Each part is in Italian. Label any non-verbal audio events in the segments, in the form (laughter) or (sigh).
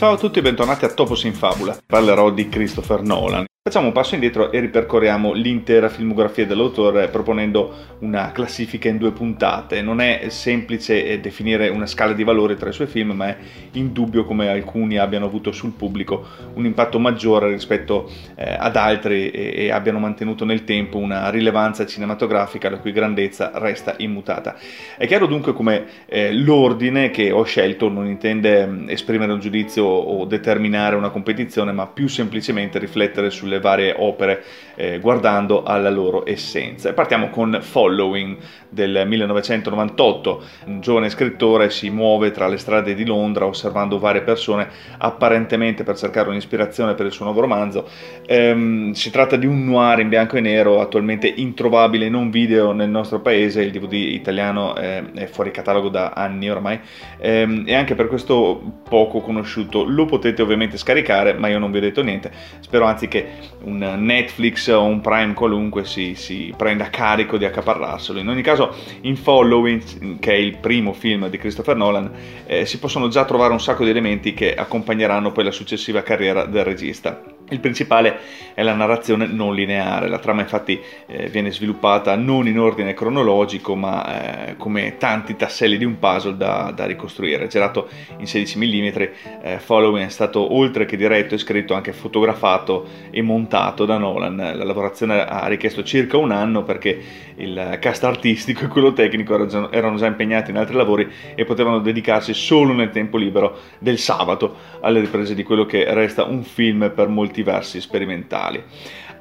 Ciao a tutti e bentornati a Topos in Fabula. Parlerò di Christopher Nolan. Facciamo un passo indietro e ripercorriamo l'intera filmografia dell'autore proponendo una classifica in due puntate. Non è semplice eh, definire una scala di valori tra i suoi film, ma è indubbio come alcuni abbiano avuto sul pubblico un impatto maggiore rispetto eh, ad altri e, e, abbiano mantenuto nel tempo una rilevanza cinematografica la cui grandezza resta immutata. È chiaro dunque come eh, l'ordine che ho scelto non intende mm, esprimere un giudizio o determinare una competizione, ma più semplicemente riflettere sul sulle varie opere eh, guardando alla loro essenza. E partiamo con Following del 1998. Un giovane scrittore si muove tra le strade di Londra osservando varie persone apparentemente per cercare un'ispirazione per il suo nuovo romanzo. Ehm, si tratta di un noir in bianco e nero attualmente introvabile non video nel nostro paese, il DVD italiano eh, è fuori catalogo da anni ormai ehm, e anche per questo poco conosciuto lo potete ovviamente scaricare ma io non vi ho detto niente, spero anzi che un Netflix o un Prime qualunque si, si prenda carico di accaparrarselo. In ogni caso, in Following, che è il primo film di Christopher Nolan, eh, si possono già trovare un sacco di elementi che accompagneranno poi la successiva carriera del regista. Il principale è la narrazione non lineare, la trama infatti eh, viene sviluppata non in ordine cronologico ma eh, come tanti tasselli di un puzzle da, da ricostruire. Girato in 16 mm, eh, Following è stato oltre che diretto e scritto anche fotografato e montato da Nolan. La lavorazione ha richiesto circa un anno perché il cast artistico e quello tecnico erano già impegnati in altri lavori e potevano dedicarsi solo nel tempo libero del sabato alle riprese di quello che resta un film per molti molti versi sperimentali.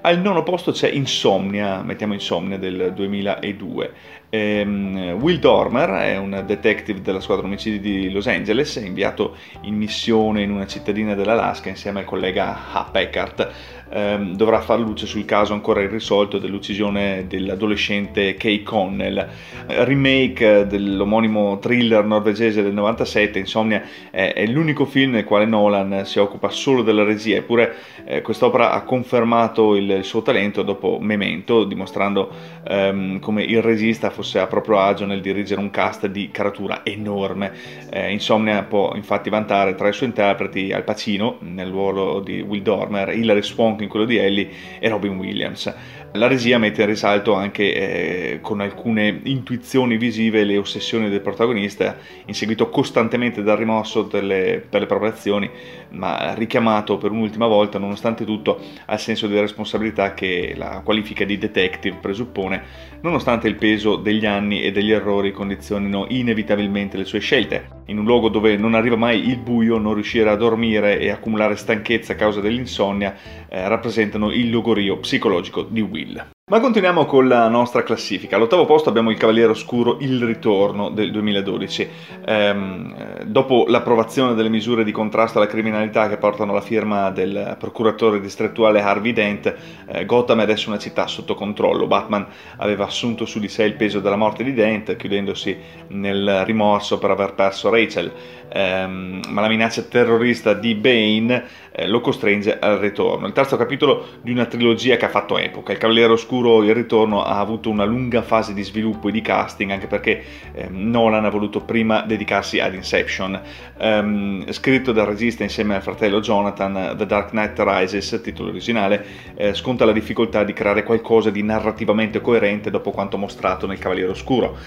Al nono posto c'è Insomnia, mettiamo Insomnia del 2002. Ehm, Will Dormer è un detective della squadra omicidi di Los Angeles, inviato in missione in una cittadina dell'Alaska insieme al collega H. Packard ehm, dovrà far luce sul caso ancora irrisolto dell'uccisione dell'adolescente Kay Connell. Remake dell'omonimo thriller norvegese del 97, Insomnia è, è l'unico film nel quale Nolan si occupa solo della regia, eppure eh, quest'opera ha confermato il, il, suo talento dopo Memento, dimostrando ehm, come il regista fosse a proprio agio nel dirigere un cast di caratura enorme. Eh, Insomnia può infatti vantare tra i suoi interpreti Al Pacino nel ruolo di Will Dormer, Hilary Swank in quello di Ellie e Robin Williams. La regia mette in risalto anche eh, con alcune intuizioni visive le ossessioni del protagonista, inseguito costantemente dal rimosso delle, per le proprie azioni, ma richiamato per un'ultima volta, nonostante tutto, al senso di responsabilità che la qualifica di detective presuppone, nonostante il peso degli anni e degli errori condizionino inevitabilmente le sue scelte. In un luogo dove non arriva mai il buio, non riuscire a dormire e accumulare stanchezza a causa dell'insonnia eh, rappresentano il logorio psicologico di Will. Ma continuiamo con la nostra classifica. All'ottavo posto abbiamo il Cavaliere Oscuro Il Ritorno del 2012. Ehm, dopo l'approvazione delle misure di contrasto alla criminalità che portano la firma del procuratore distrettuale Harvey Dent, eh, Gotham è adesso una città sotto controllo. Batman aveva assunto su di sé il peso della morte di Dent, chiudendosi nel rimorso per aver perso Rachel. Ehm, ma la minaccia terrorista di Bane eh, lo costringe al ritorno. Il terzo capitolo di una trilogia che ha fatto epoca. Il Cavaliere Oscuro il ritorno ha avuto una lunga fase di sviluppo e di casting, anche perché eh, Nolan ha voluto prima dedicarsi ad Inception. Um, scritto dal regista insieme al fratello Jonathan, The Dark Knight Rises, titolo originale, eh, sconta la difficoltà di creare qualcosa di narrativamente coerente dopo quanto mostrato nel Cavaliere Oscuro.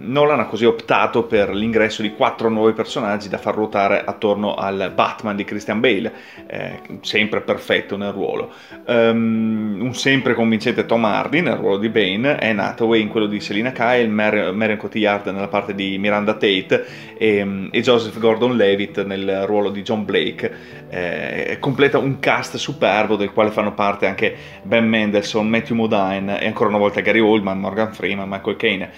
Nolan ha così optato per l'ingresso di quattro nuovi personaggi da far ruotare attorno al Batman di Christian Bale, eh, sempre perfetto nel ruolo. Um, un sempre convincente Tom Hardy nel ruolo di Bane, Anne Hathaway in quello di Selina Kyle, Mar- Marion Cotillard nella parte di Miranda Tate e, e Joseph Gordon-Levitt nel ruolo di John Blake. Eh, completa un cast superbo del quale fanno parte anche Ben Mendelssohn, Matthew Modine e ancora una volta Gary Oldman, Morgan Freeman, Michael Caine.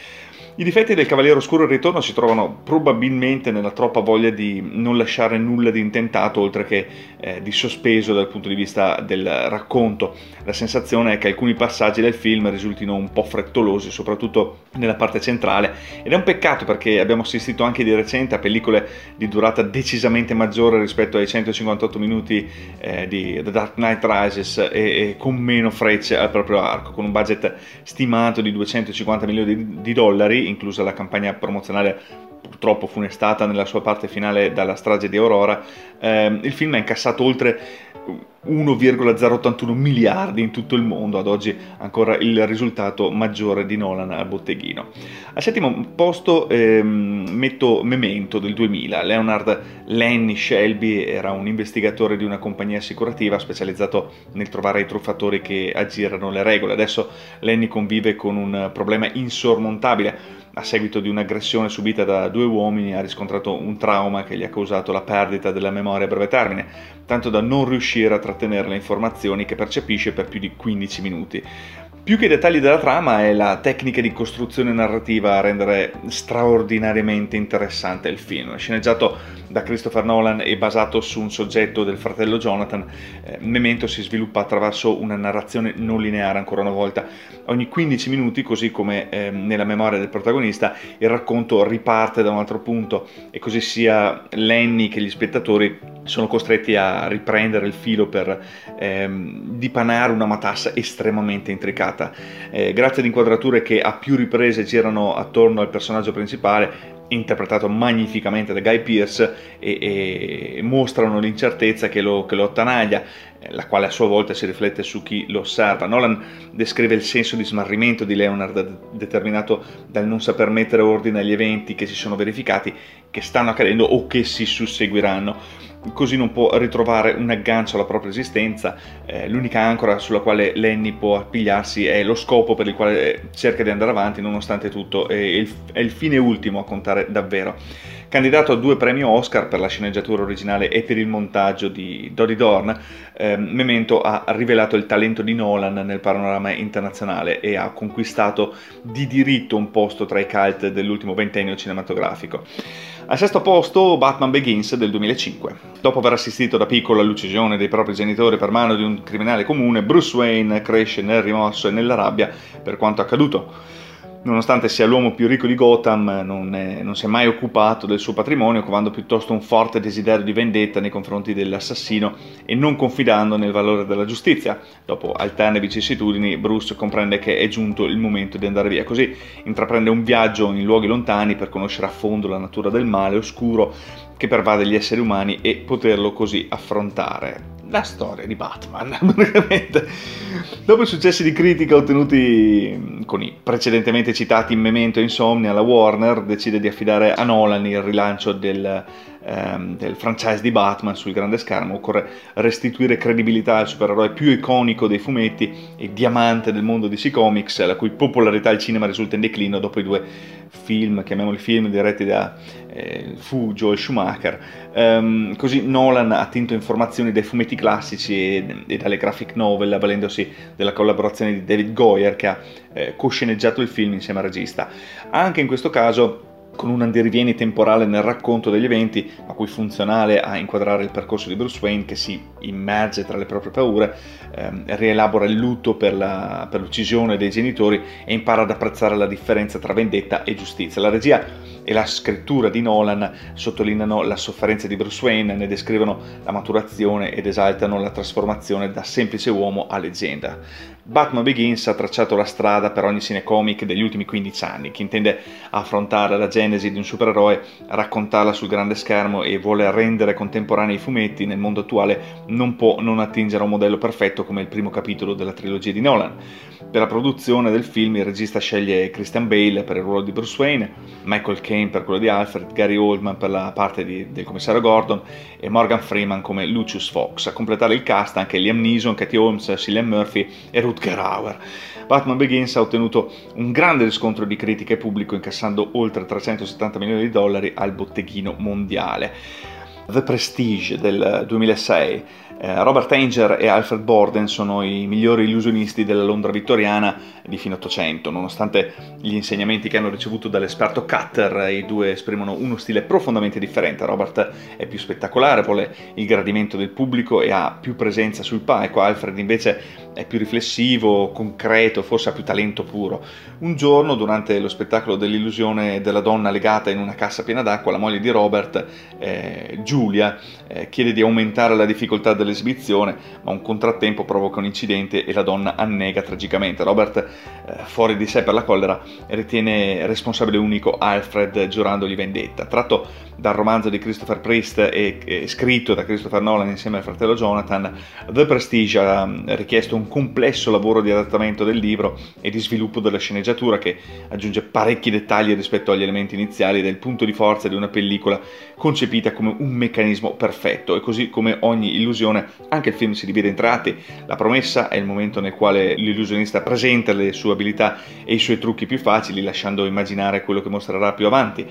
I difetti del Cavaliere Oscuro il ritorno si trovano probabilmente nella troppa voglia di non lasciare nulla di intentato oltre che eh, di sospeso dal punto di vista del racconto. La sensazione è che alcuni passaggi del film risultino un po' frettolosi, soprattutto nella parte centrale, ed è un peccato perché abbiamo assistito anche di recente a pellicole di durata decisamente maggiore rispetto ai 158 minuti eh, di The Dark Knight Rises e, e, con meno frecce al proprio arco, con un budget stimato di 250 milioni di, di dollari inclusa la campagna promozionale purtroppo funestata nella sua parte finale dalla strage di Aurora, ehm, il film ha incassato oltre 1,081 miliardi in tutto il mondo, ad oggi ancora il risultato maggiore di Nolan al botteghino. Al settimo posto ehm, metto Memento del 2000. Leonard Lenny Shelby era un investigatore di una compagnia assicurativa specializzato nel trovare i truffatori che aggirano le regole. Adesso Lenny convive con un problema insormontabile a seguito di un'aggressione subita da due uomini ha riscontrato un trauma che gli ha causato la perdita della memoria a breve termine, tanto da non riuscire a trattenere le informazioni che percepisce per più di 15 minuti. Più che i dettagli della trama è la tecnica di costruzione narrativa a rendere straordinariamente interessante il film. Sceneggiato da Christopher Nolan e basato su un soggetto del fratello Jonathan, eh, Memento si sviluppa attraverso una narrazione non lineare ancora una volta. Ogni 15 minuti, così come eh, nella memoria del protagonista, il racconto riparte da un altro punto e così sia Lenny che gli spettatori sono costretti a riprendere il filo per ehm, dipanare una matassa estremamente intricata. Eh, grazie ad inquadrature che a più riprese girano attorno al personaggio principale, interpretato magnificamente da Guy Pearce, e, e mostrano l'incertezza che lo, che lo attanaglia, eh, la quale a sua volta si riflette su chi lo osserva. Nolan descrive il senso di smarrimento di Leonard determinato dal non saper mettere ordine agli eventi che si sono verificati, che stanno accadendo o che si susseguiranno così non può ritrovare un aggancio alla propria esistenza, eh, l'unica ancora sulla quale Lenny può appigliarsi è lo scopo per il quale eh, cerca di andare avanti nonostante tutto, è il, è il fine ultimo a contare davvero. Candidato a due premi Oscar per la sceneggiatura originale e per il montaggio di Dodie Dorn, eh, Memento ha rivelato il talento di Nolan nel panorama internazionale e ha conquistato di diritto un posto tra i cult dell'ultimo ventennio cinematografico. Al sesto posto Batman Begins del 2005. Dopo aver assistito da piccolo all'uccisione dei propri genitori per mano di un criminale comune, Bruce Wayne cresce nel rimorso e nella rabbia per quanto accaduto. Nonostante sia l'uomo più ricco di Gotham, non, è, non, si è mai occupato del suo patrimonio, covando piuttosto un forte desiderio di vendetta nei confronti dell'assassino e non confidando nel valore della giustizia. Dopo alterne vicissitudini, Bruce comprende che è giunto il momento di andare via, così intraprende un viaggio in luoghi lontani per conoscere a fondo la natura del male oscuro che pervade gli esseri umani e poterlo così affrontare la storia di Batman, (laughs) praticamente. Dopo i successi di critica ottenuti con i precedentemente citati Memento e Insomnia, la Warner decide di affidare a Nolan il rilancio del, ehm, del franchise di Batman sul grande schermo. Occorre restituire credibilità al supereroe più iconico dei fumetti e diamante del mondo DC Comics, la cui popolarità al cinema risulta in declino dopo i due film, chiamiamoli film, diretti da eh, fu Joel Schumacher. Um, così Nolan ha attinto informazioni dai fumetti classici e, e, dalle graphic novel, avvalendosi della collaborazione di David Goyer che ha eh, cosceneggiato il film insieme al regista. Anche in questo caso con un andirivieni temporale nel racconto degli eventi, ma cui funzionale a inquadrare il percorso di Bruce Wayne che si immerge tra le proprie paure, ehm, rielabora il lutto per, la, per l'uccisione dei genitori e impara ad apprezzare la differenza tra vendetta e giustizia. La regia e la scrittura di Nolan sottolineano la sofferenza di Bruce Wayne, ne descrivono la maturazione ed esaltano la trasformazione da semplice uomo a leggenda. Batman Begins ha tracciato la strada per ogni cinecomic degli ultimi 15 anni. Chi intende affrontare la genesi di un supereroe, raccontarla sul grande schermo e vuole rendere contemporanei i fumetti nel mondo attuale non può non attingere a un modello perfetto come il primo capitolo della trilogia di Nolan. Per la produzione del film il regista sceglie Christian Bale per il ruolo di Bruce Wayne, Michael Caine per quello di Alfred, Gary Oldman per la parte di, del commissario Gordon e Morgan Freeman come Lucius Fox. A completare il cast anche Liam Neeson, Katie Holmes, Cillian Murphy e Ruth Rutger Hauer. Batman Begins ha ottenuto un grande riscontro di critica e pubblico incassando oltre 370 milioni di dollari al botteghino mondiale. The Prestige del 2006 eh, Robert Anger e Alfred Borden sono i migliori illusionisti della Londra vittoriana di fine Ottocento. Nonostante gli insegnamenti che hanno ricevuto dall'esperto Cutter, i due esprimono uno stile profondamente differente. Robert è più spettacolare, vuole il gradimento del pubblico e ha più presenza sul palco. Alfred invece è più riflessivo, concreto, forse ha più talento puro. Un giorno, durante lo spettacolo dell'illusione della donna legata in una cassa piena d'acqua, la moglie di Robert eh, Giulia eh, chiede di aumentare la difficoltà dell'esibizione, ma un contrattempo provoca un incidente e la donna annega tragicamente. Robert, eh, fuori di sé per la collera, ritiene responsabile unico Alfred giurandogli vendetta. Tratto dal romanzo di Christopher Priest e, e scritto da Christopher Nolan insieme al fratello Jonathan, The Prestige ha mm, richiesto un complesso lavoro di adattamento del libro e di sviluppo della sceneggiatura che aggiunge parecchi dettagli rispetto agli elementi iniziali del punto di forza di una pellicola concepita come un meccanismo perfetto e così come ogni illusione anche il film si divide in tratti. La promessa è il momento nel quale l'illusionista presenta le sue abilità e i suoi trucchi più facili lasciando immaginare quello che mostrerà più avanti.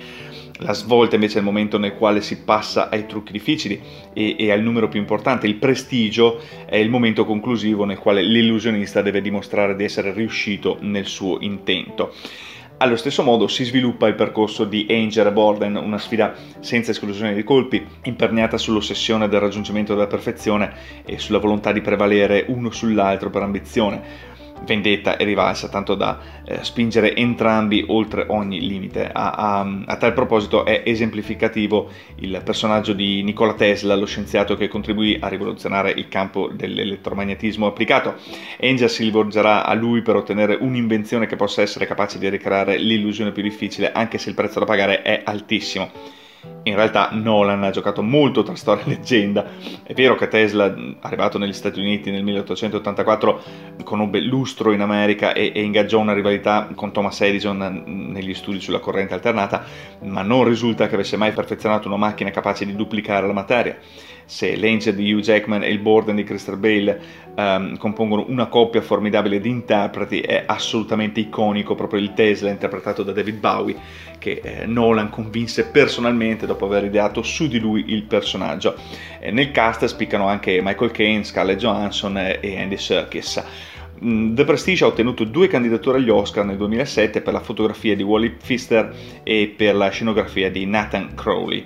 La svolta invece è il momento nel quale si passa ai trucchi difficili e, e, al numero più importante. Il prestigio è il momento conclusivo nel quale l'illusionista deve dimostrare di essere riuscito nel suo intento. Allo stesso modo si sviluppa il percorso di Angel e Borden, una sfida senza esclusione di colpi, imperniata sull'ossessione del raggiungimento della perfezione e sulla volontà di prevalere uno sull'altro per ambizione vendetta e rivalsa, tanto da eh, spingere entrambi oltre ogni limite. A, a, a, tal proposito è esemplificativo il personaggio di Nikola Tesla, lo scienziato che contribuì a rivoluzionare il campo dell'elettromagnetismo applicato. Angel si rivolgerà a lui per ottenere un'invenzione che possa essere capace di ricreare l'illusione più difficile, anche se il prezzo da pagare è altissimo. In realtà Nolan ha giocato molto tra storia e leggenda. È vero che Tesla, arrivato negli Stati Uniti nel 1884, conobbe lustro in America e, e ingaggiò una rivalità con Thomas Edison negli studi sulla corrente alternata, ma non risulta che avesse mai perfezionato una macchina capace di duplicare la materia se l'Angel di Hugh Jackman e il Borden di Crystal Bale um, compongono una coppia formidabile di interpreti, è assolutamente iconico proprio il Tesla interpretato da David Bowie, che eh, Nolan convinse personalmente dopo aver ideato su di lui il personaggio. Eh, nel cast spiccano anche Michael Caine, Scarlett Johansson e Andy Serkis. Mm, The Prestige ha ottenuto due candidature agli Oscar nel 2007 per la fotografia di Wally Pfister e per la scenografia di Nathan Crowley.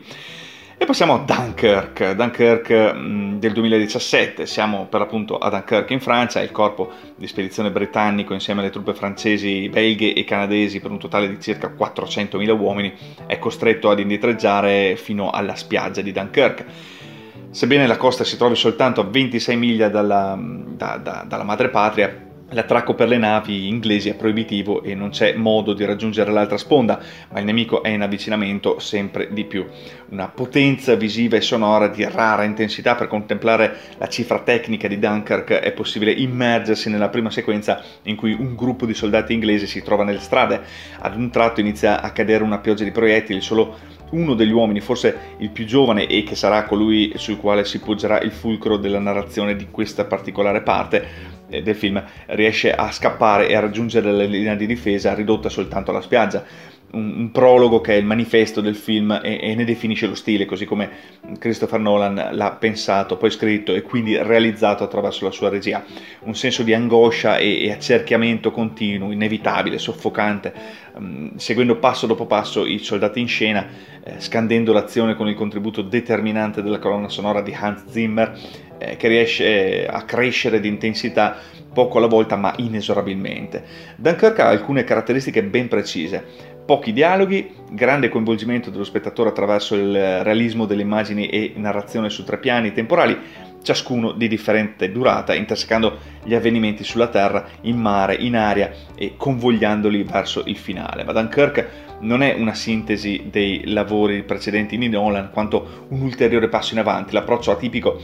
E passiamo a Dunkirk, Dunkirk mm, del 2017, siamo per l'appunto a Dunkirk in Francia, il corpo di spedizione britannico insieme alle truppe francesi, belghe e canadesi per un totale di circa 400.000 uomini è costretto ad indietreggiare fino alla spiaggia di Dunkirk. Sebbene la costa si trovi soltanto a 26 miglia dalla, da, da, dalla madrepatria, L'attracco per le navi inglesi è proibitivo e non c'è modo di raggiungere l'altra sponda, ma il nemico è in avvicinamento sempre di più. Una potenza visiva e sonora di rara intensità per contemplare la cifra tecnica di Dunkirk è possibile immergersi nella prima sequenza in cui un gruppo di soldati inglesi si trova nelle strade. Ad un tratto inizia a cadere una pioggia di proiettili, solo uno degli uomini, forse il più giovane e che sarà colui sul quale si poggerà il fulcro della narrazione di questa particolare parte, eh, del film riesce a scappare e a raggiungere la linea di difesa ridotta soltanto alla spiaggia. Un, un prologo che è il manifesto del film e, e, ne definisce lo stile, così come Christopher Nolan l'ha pensato, poi scritto e quindi realizzato attraverso la sua regia. Un senso di angoscia e, e accerchiamento continuo, inevitabile, soffocante, um, seguendo passo dopo passo i soldati in scena, eh, scandendo l'azione con il contributo determinante della colonna sonora di Hans Zimmer eh, che riesce a crescere di intensità poco alla volta ma inesorabilmente. Dunkirk ha alcune caratteristiche ben precise. Pochi dialoghi, grande coinvolgimento dello spettatore attraverso il realismo delle immagini e narrazione su tre piani temporali, ciascuno di differente durata, intersecando gli avvenimenti sulla terra, in mare, in aria e convogliandoli verso il finale. Ma Dunkirk non è una sintesi dei lavori precedenti di Nolan, quanto un ulteriore passo in avanti. L'approccio atipico,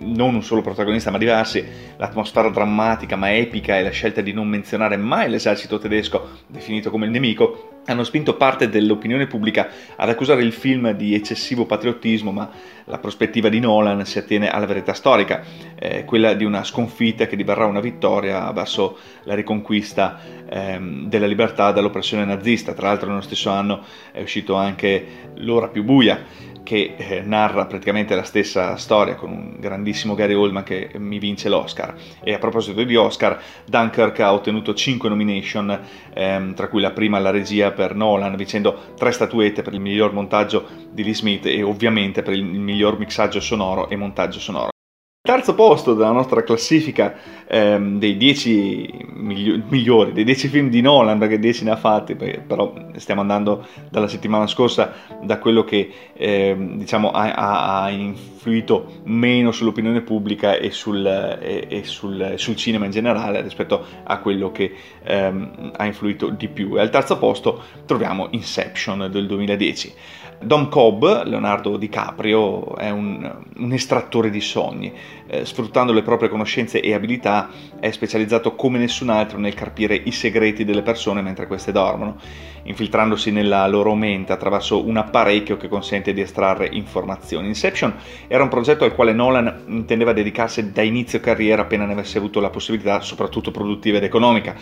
non un solo protagonista ma diversi, l'atmosfera drammatica ma epica e la scelta di non menzionare mai l'esercito tedesco, definito come il nemico, hanno spinto parte dell'opinione pubblica ad accusare il film di eccessivo patriottismo, ma la prospettiva di Nolan si attiene alla verità storica, eh, quella di una sconfitta che diverrà una vittoria verso la riconquista ehm, della libertà dall'oppressione nazista. Tra l'altro nello stesso anno è uscito anche L'ora più buia, che eh, narra praticamente la stessa storia con un grandissimo Gary Oldman che mi vince l'Oscar. E a proposito di Oscar, Dunkirk ha ottenuto 5 nomination, ehm, tra cui la prima alla regia per Nolan, vincendo 3 statuette per il miglior montaggio di Lee Smith e ovviamente per il miglior mixaggio sonoro e montaggio sonoro. Terzo posto della nostra classifica ehm, dei 10 migli- migliori, dei 10 film di Nolan, perché 10 ne ha fatti, però stiamo andando dalla settimana scorsa da quello che ehm, diciamo, ha, ha, influito meno sull'opinione pubblica e, sul, e, e sul, sul, cinema in generale rispetto a quello che ehm, ha influito di più. E al terzo posto troviamo Inception del 2010. Dom Cobb, Leonardo DiCaprio, è un, un estrattore di sogni. Eh, sfruttando le proprie conoscenze e abilità, è specializzato come nessun altro nel carpire i segreti delle persone mentre queste dormono, infiltrandosi nella loro mente attraverso un apparecchio che consente di estrarre informazioni. Inception era un progetto al quale Nolan intendeva dedicarsi da inizio carriera appena ne avesse avuto la possibilità, soprattutto produttiva ed economica.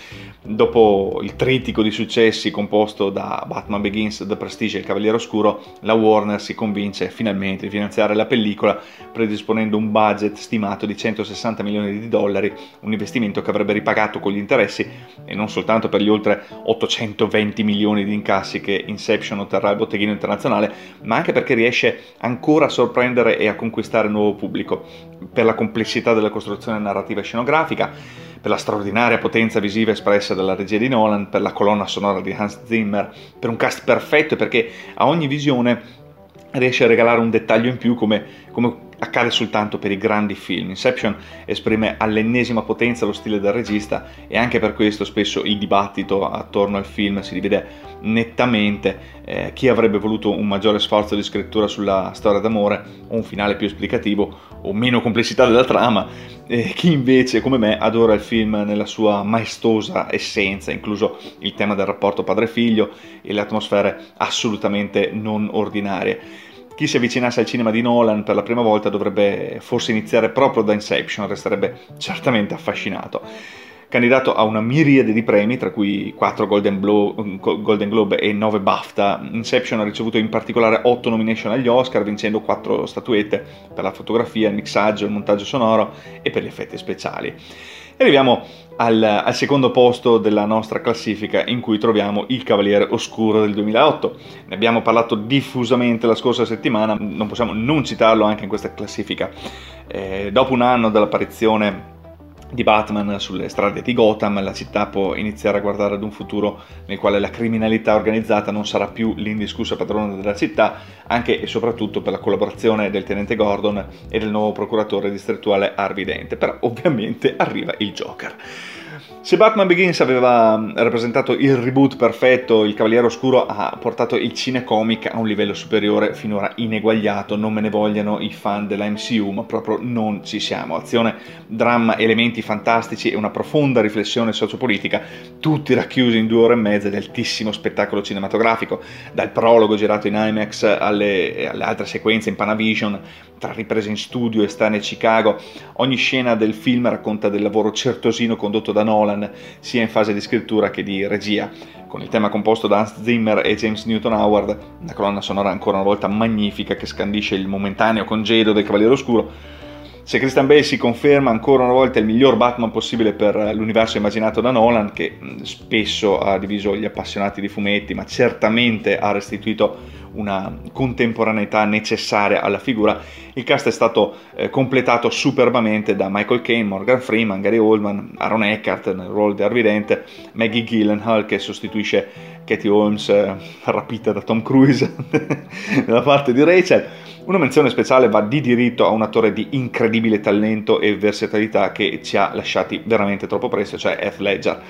Dopo il trittico di successi composto da Batman Begins, The Prestige e Il Cavaliere Oscuro, la Warner si convince finalmente di finanziare la pellicola predisponendo un budget stimato di 160 milioni di dollari, un investimento che avrebbe ripagato con gli interessi e non soltanto per gli oltre 820 milioni di incassi che Inception otterrà al botteghino internazionale, ma anche perché riesce ancora a sorprendere e a conquistare nuovo pubblico. Per la complessità della costruzione narrativa e scenografica per la straordinaria potenza visiva espressa dalla regia di Nolan, per la colonna sonora di Hans Zimmer, per un cast perfetto e perché a ogni visione riesce a regalare un dettaglio in più come, come accade soltanto per i grandi film. Inception esprime all'ennesima potenza lo stile del regista e anche per questo spesso il dibattito attorno al film si divide nettamente. Eh, chi avrebbe voluto un maggiore sforzo di scrittura sulla storia d'amore o un finale più esplicativo o meno complessità della trama, eh, chi invece come me adora il film nella sua maestosa essenza, incluso il tema del rapporto padre-figlio e le atmosfere assolutamente non ordinarie. Chi si avvicinasse al cinema di Nolan per la prima volta dovrebbe forse iniziare proprio da Inception, resterebbe certamente affascinato. Candidato a una miriade di premi, tra cui 4 Golden, Blo- Golden Globe e 9 BAFTA, Inception ha ricevuto in particolare 8 nomination agli Oscar, vincendo 4 statuette per la fotografia, il mixaggio, il montaggio sonoro e per gli effetti speciali. E arriviamo al, al, secondo posto della nostra classifica in cui troviamo Il Cavaliere Oscuro del 2008. Ne abbiamo parlato diffusamente la scorsa settimana, non possiamo non citarlo anche in questa classifica. Eh, dopo un anno dall'apparizione di Batman sulle strade di Gotham, la città può iniziare a guardare ad un futuro nel quale la criminalità organizzata non sarà più l'indiscussa padrona della città, anche e soprattutto per la collaborazione del tenente Gordon e del nuovo procuratore distrettuale Harvey Dent. Però ovviamente arriva il Joker. Se Batman Begins aveva mm, rappresentato il reboot perfetto, il Cavaliere Oscuro ha portato il cinecomic a un livello superiore finora ineguagliato, non me ne vogliano i fan della MCU, ma proprio non ci siamo. Azione, dramma, elementi fantastici e una profonda riflessione sociopolitica, tutti racchiusi in due ore e mezza di altissimo spettacolo cinematografico, dal prologo girato in IMAX alle, alle altre sequenze in Panavision, tra riprese in studio e stane a Chicago, ogni scena del film racconta del lavoro certosino condotto da Nolan, sia in fase di scrittura che di regia. Con il tema composto da Hans Zimmer e James Newton Howard, una colonna sonora ancora una volta magnifica che scandisce il momentaneo congedo del Cavaliere Oscuro, se Christian Bale si conferma ancora una volta il miglior Batman possibile per l'universo immaginato da Nolan, che spesso ha diviso gli appassionati di fumetti, ma certamente ha restituito una contemporaneità necessaria alla figura, il cast è stato eh, completato superbamente da Michael Caine, Morgan Freeman, Gary Oldman, Aaron Eckhart nel ruolo di Harvey Dent, Maggie Gyllenhaal che sostituisce Katie Holmes eh, rapita da Tom Cruise (laughs) nella parte di Rachel una menzione speciale va di diritto a un attore di incredibile talento e versatilità che ci ha lasciati veramente troppo presto, cioè Heath Ledger.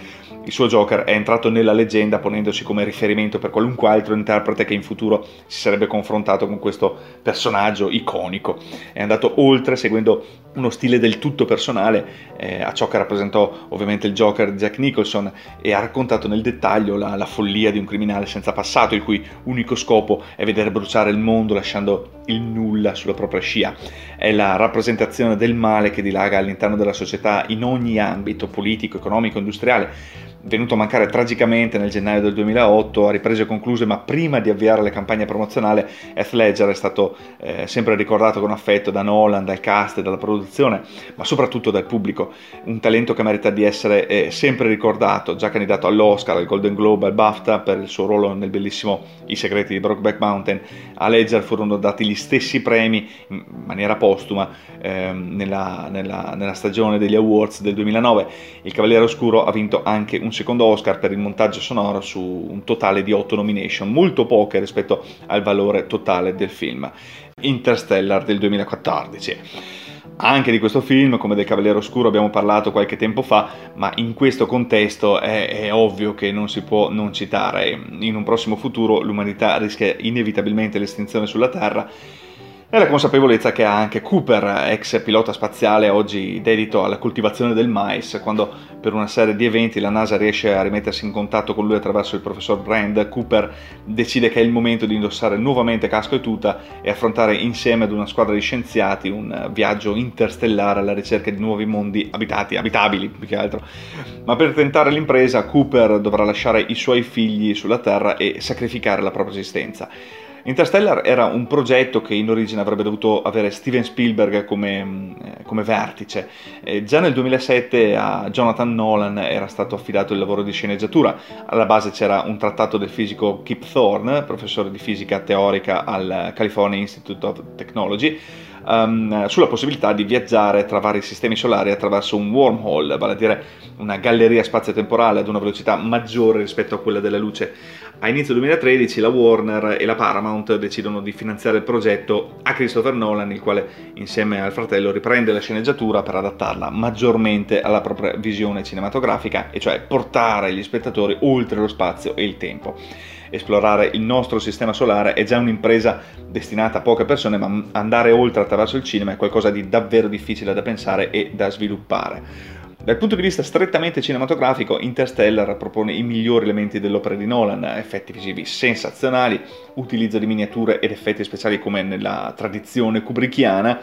Il suo Joker è entrato nella leggenda ponendosi come riferimento per qualunque altro interprete che in futuro si sarebbe confrontato con questo personaggio iconico. È andato oltre seguendo uno stile del tutto personale eh, a ciò che rappresentò ovviamente il Joker Jack Nicholson e ha raccontato nel dettaglio la, la follia di un criminale senza passato il cui unico scopo è vedere bruciare il mondo lasciando il nulla sulla propria scia. È la rappresentazione del male che dilaga all'interno della società in ogni ambito politico, economico, industriale venuto a mancare tragicamente nel gennaio del 2008 a riprese concluse, ma prima di avviare la campagna promozionale, Heath Ledger è stato eh, sempre ricordato con affetto da Nolan, dal cast dalla produzione, ma soprattutto dal pubblico. Un talento che merita di essere eh, sempre ricordato, già candidato all'Oscar, al Golden Globe, al BAFTA per il suo ruolo nel bellissimo I segreti di Brokeback Mountain. A Ledger furono dati gli stessi premi in maniera postuma ehm, nella, nella, nella stagione degli awards del 2009. Il Cavaliere Oscuro ha vinto anche un secondo Oscar per il montaggio sonoro su un totale di 8 nomination, molto poche rispetto al valore totale del film. Interstellar del 2014. Anche di questo film, come del Cavaliere Oscuro, abbiamo parlato qualche tempo fa, ma in questo contesto è, è, ovvio che non si può non citare. In un prossimo futuro l'umanità rischia inevitabilmente l'estinzione sulla Terra e la consapevolezza che ha anche Cooper, ex pilota spaziale, oggi dedito alla coltivazione del mais, quando per una serie di eventi la NASA riesce a rimettersi in contatto con lui attraverso il professor Brand, Cooper decide che è il momento di indossare nuovamente casco e tuta e affrontare insieme ad una squadra di scienziati un viaggio interstellare alla ricerca di nuovi mondi abitati, abitabili più che altro. Ma per tentare l'impresa Cooper dovrà lasciare i suoi figli sulla Terra e sacrificare la propria esistenza. Interstellar era un progetto che in origine avrebbe dovuto avere Steven Spielberg come, eh, come vertice. Eh, già nel 2007 a Jonathan Nolan era stato affidato il lavoro di sceneggiatura. Alla base c'era un trattato del fisico Kip Thorne, professore di fisica teorica al California Institute of Technology, um, sulla possibilità di viaggiare tra vari sistemi solari attraverso un wormhole, vale a dire una galleria spazio-temporale ad una velocità maggiore rispetto a quella della luce. A inizio 2013 la Warner e la Paramount decidono di finanziare il progetto a Christopher Nolan, il quale insieme al fratello riprende la sceneggiatura per adattarla maggiormente alla propria visione cinematografica, e cioè portare gli spettatori oltre lo spazio e il tempo. Esplorare il nostro sistema solare è già un'impresa destinata a poche persone, ma andare oltre attraverso il cinema è qualcosa di davvero difficile da pensare e da sviluppare. Dal punto di vista strettamente cinematografico, Interstellar propone i migliori elementi dell'opera di Nolan, effetti visivi sensazionali, utilizzo di miniature ed effetti speciali come nella tradizione kubrickiana,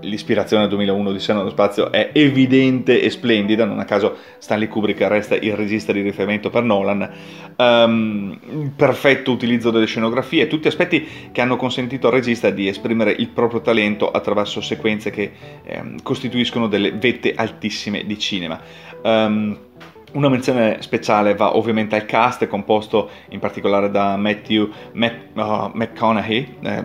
l'ispirazione al 2001 di Seno dello Spazio è evidente e splendida, non a caso Stanley Kubrick resta il regista di riferimento per Nolan, um, perfetto utilizzo delle scenografie, tutti aspetti che hanno consentito al regista di esprimere il proprio talento attraverso sequenze che um, costituiscono delle vette altissime di cinema. Um, una menzione speciale va ovviamente al cast, composto in particolare da Matthew Mac, oh, McConaughey, eh,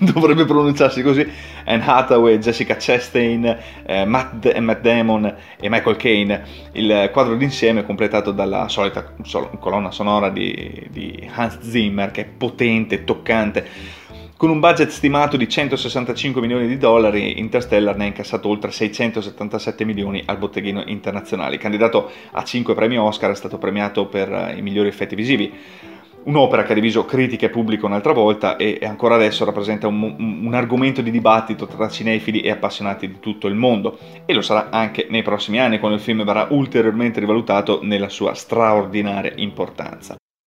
(laughs) dovrebbe pronunciarsi così, Anne Hathaway, Jessica Chastain, eh, Matt, Matt, Damon e Michael Caine. Il quadro d'insieme è completato dalla solita sol- colonna sonora di, di Hans Zimmer, che è potente, toccante con un budget stimato di 165 milioni di dollari, Interstellar ne ha incassato oltre 677 milioni al botteghino internazionale. Candidato a 5 premi Oscar, è stato premiato per eh, i migliori effetti visivi. Un'opera che ha diviso critica e pubblico un'altra volta e ancora adesso rappresenta un, un, argomento di dibattito tra cinefili e appassionati di tutto il mondo e lo sarà anche nei prossimi anni quando il film verrà ulteriormente rivalutato nella sua straordinaria importanza.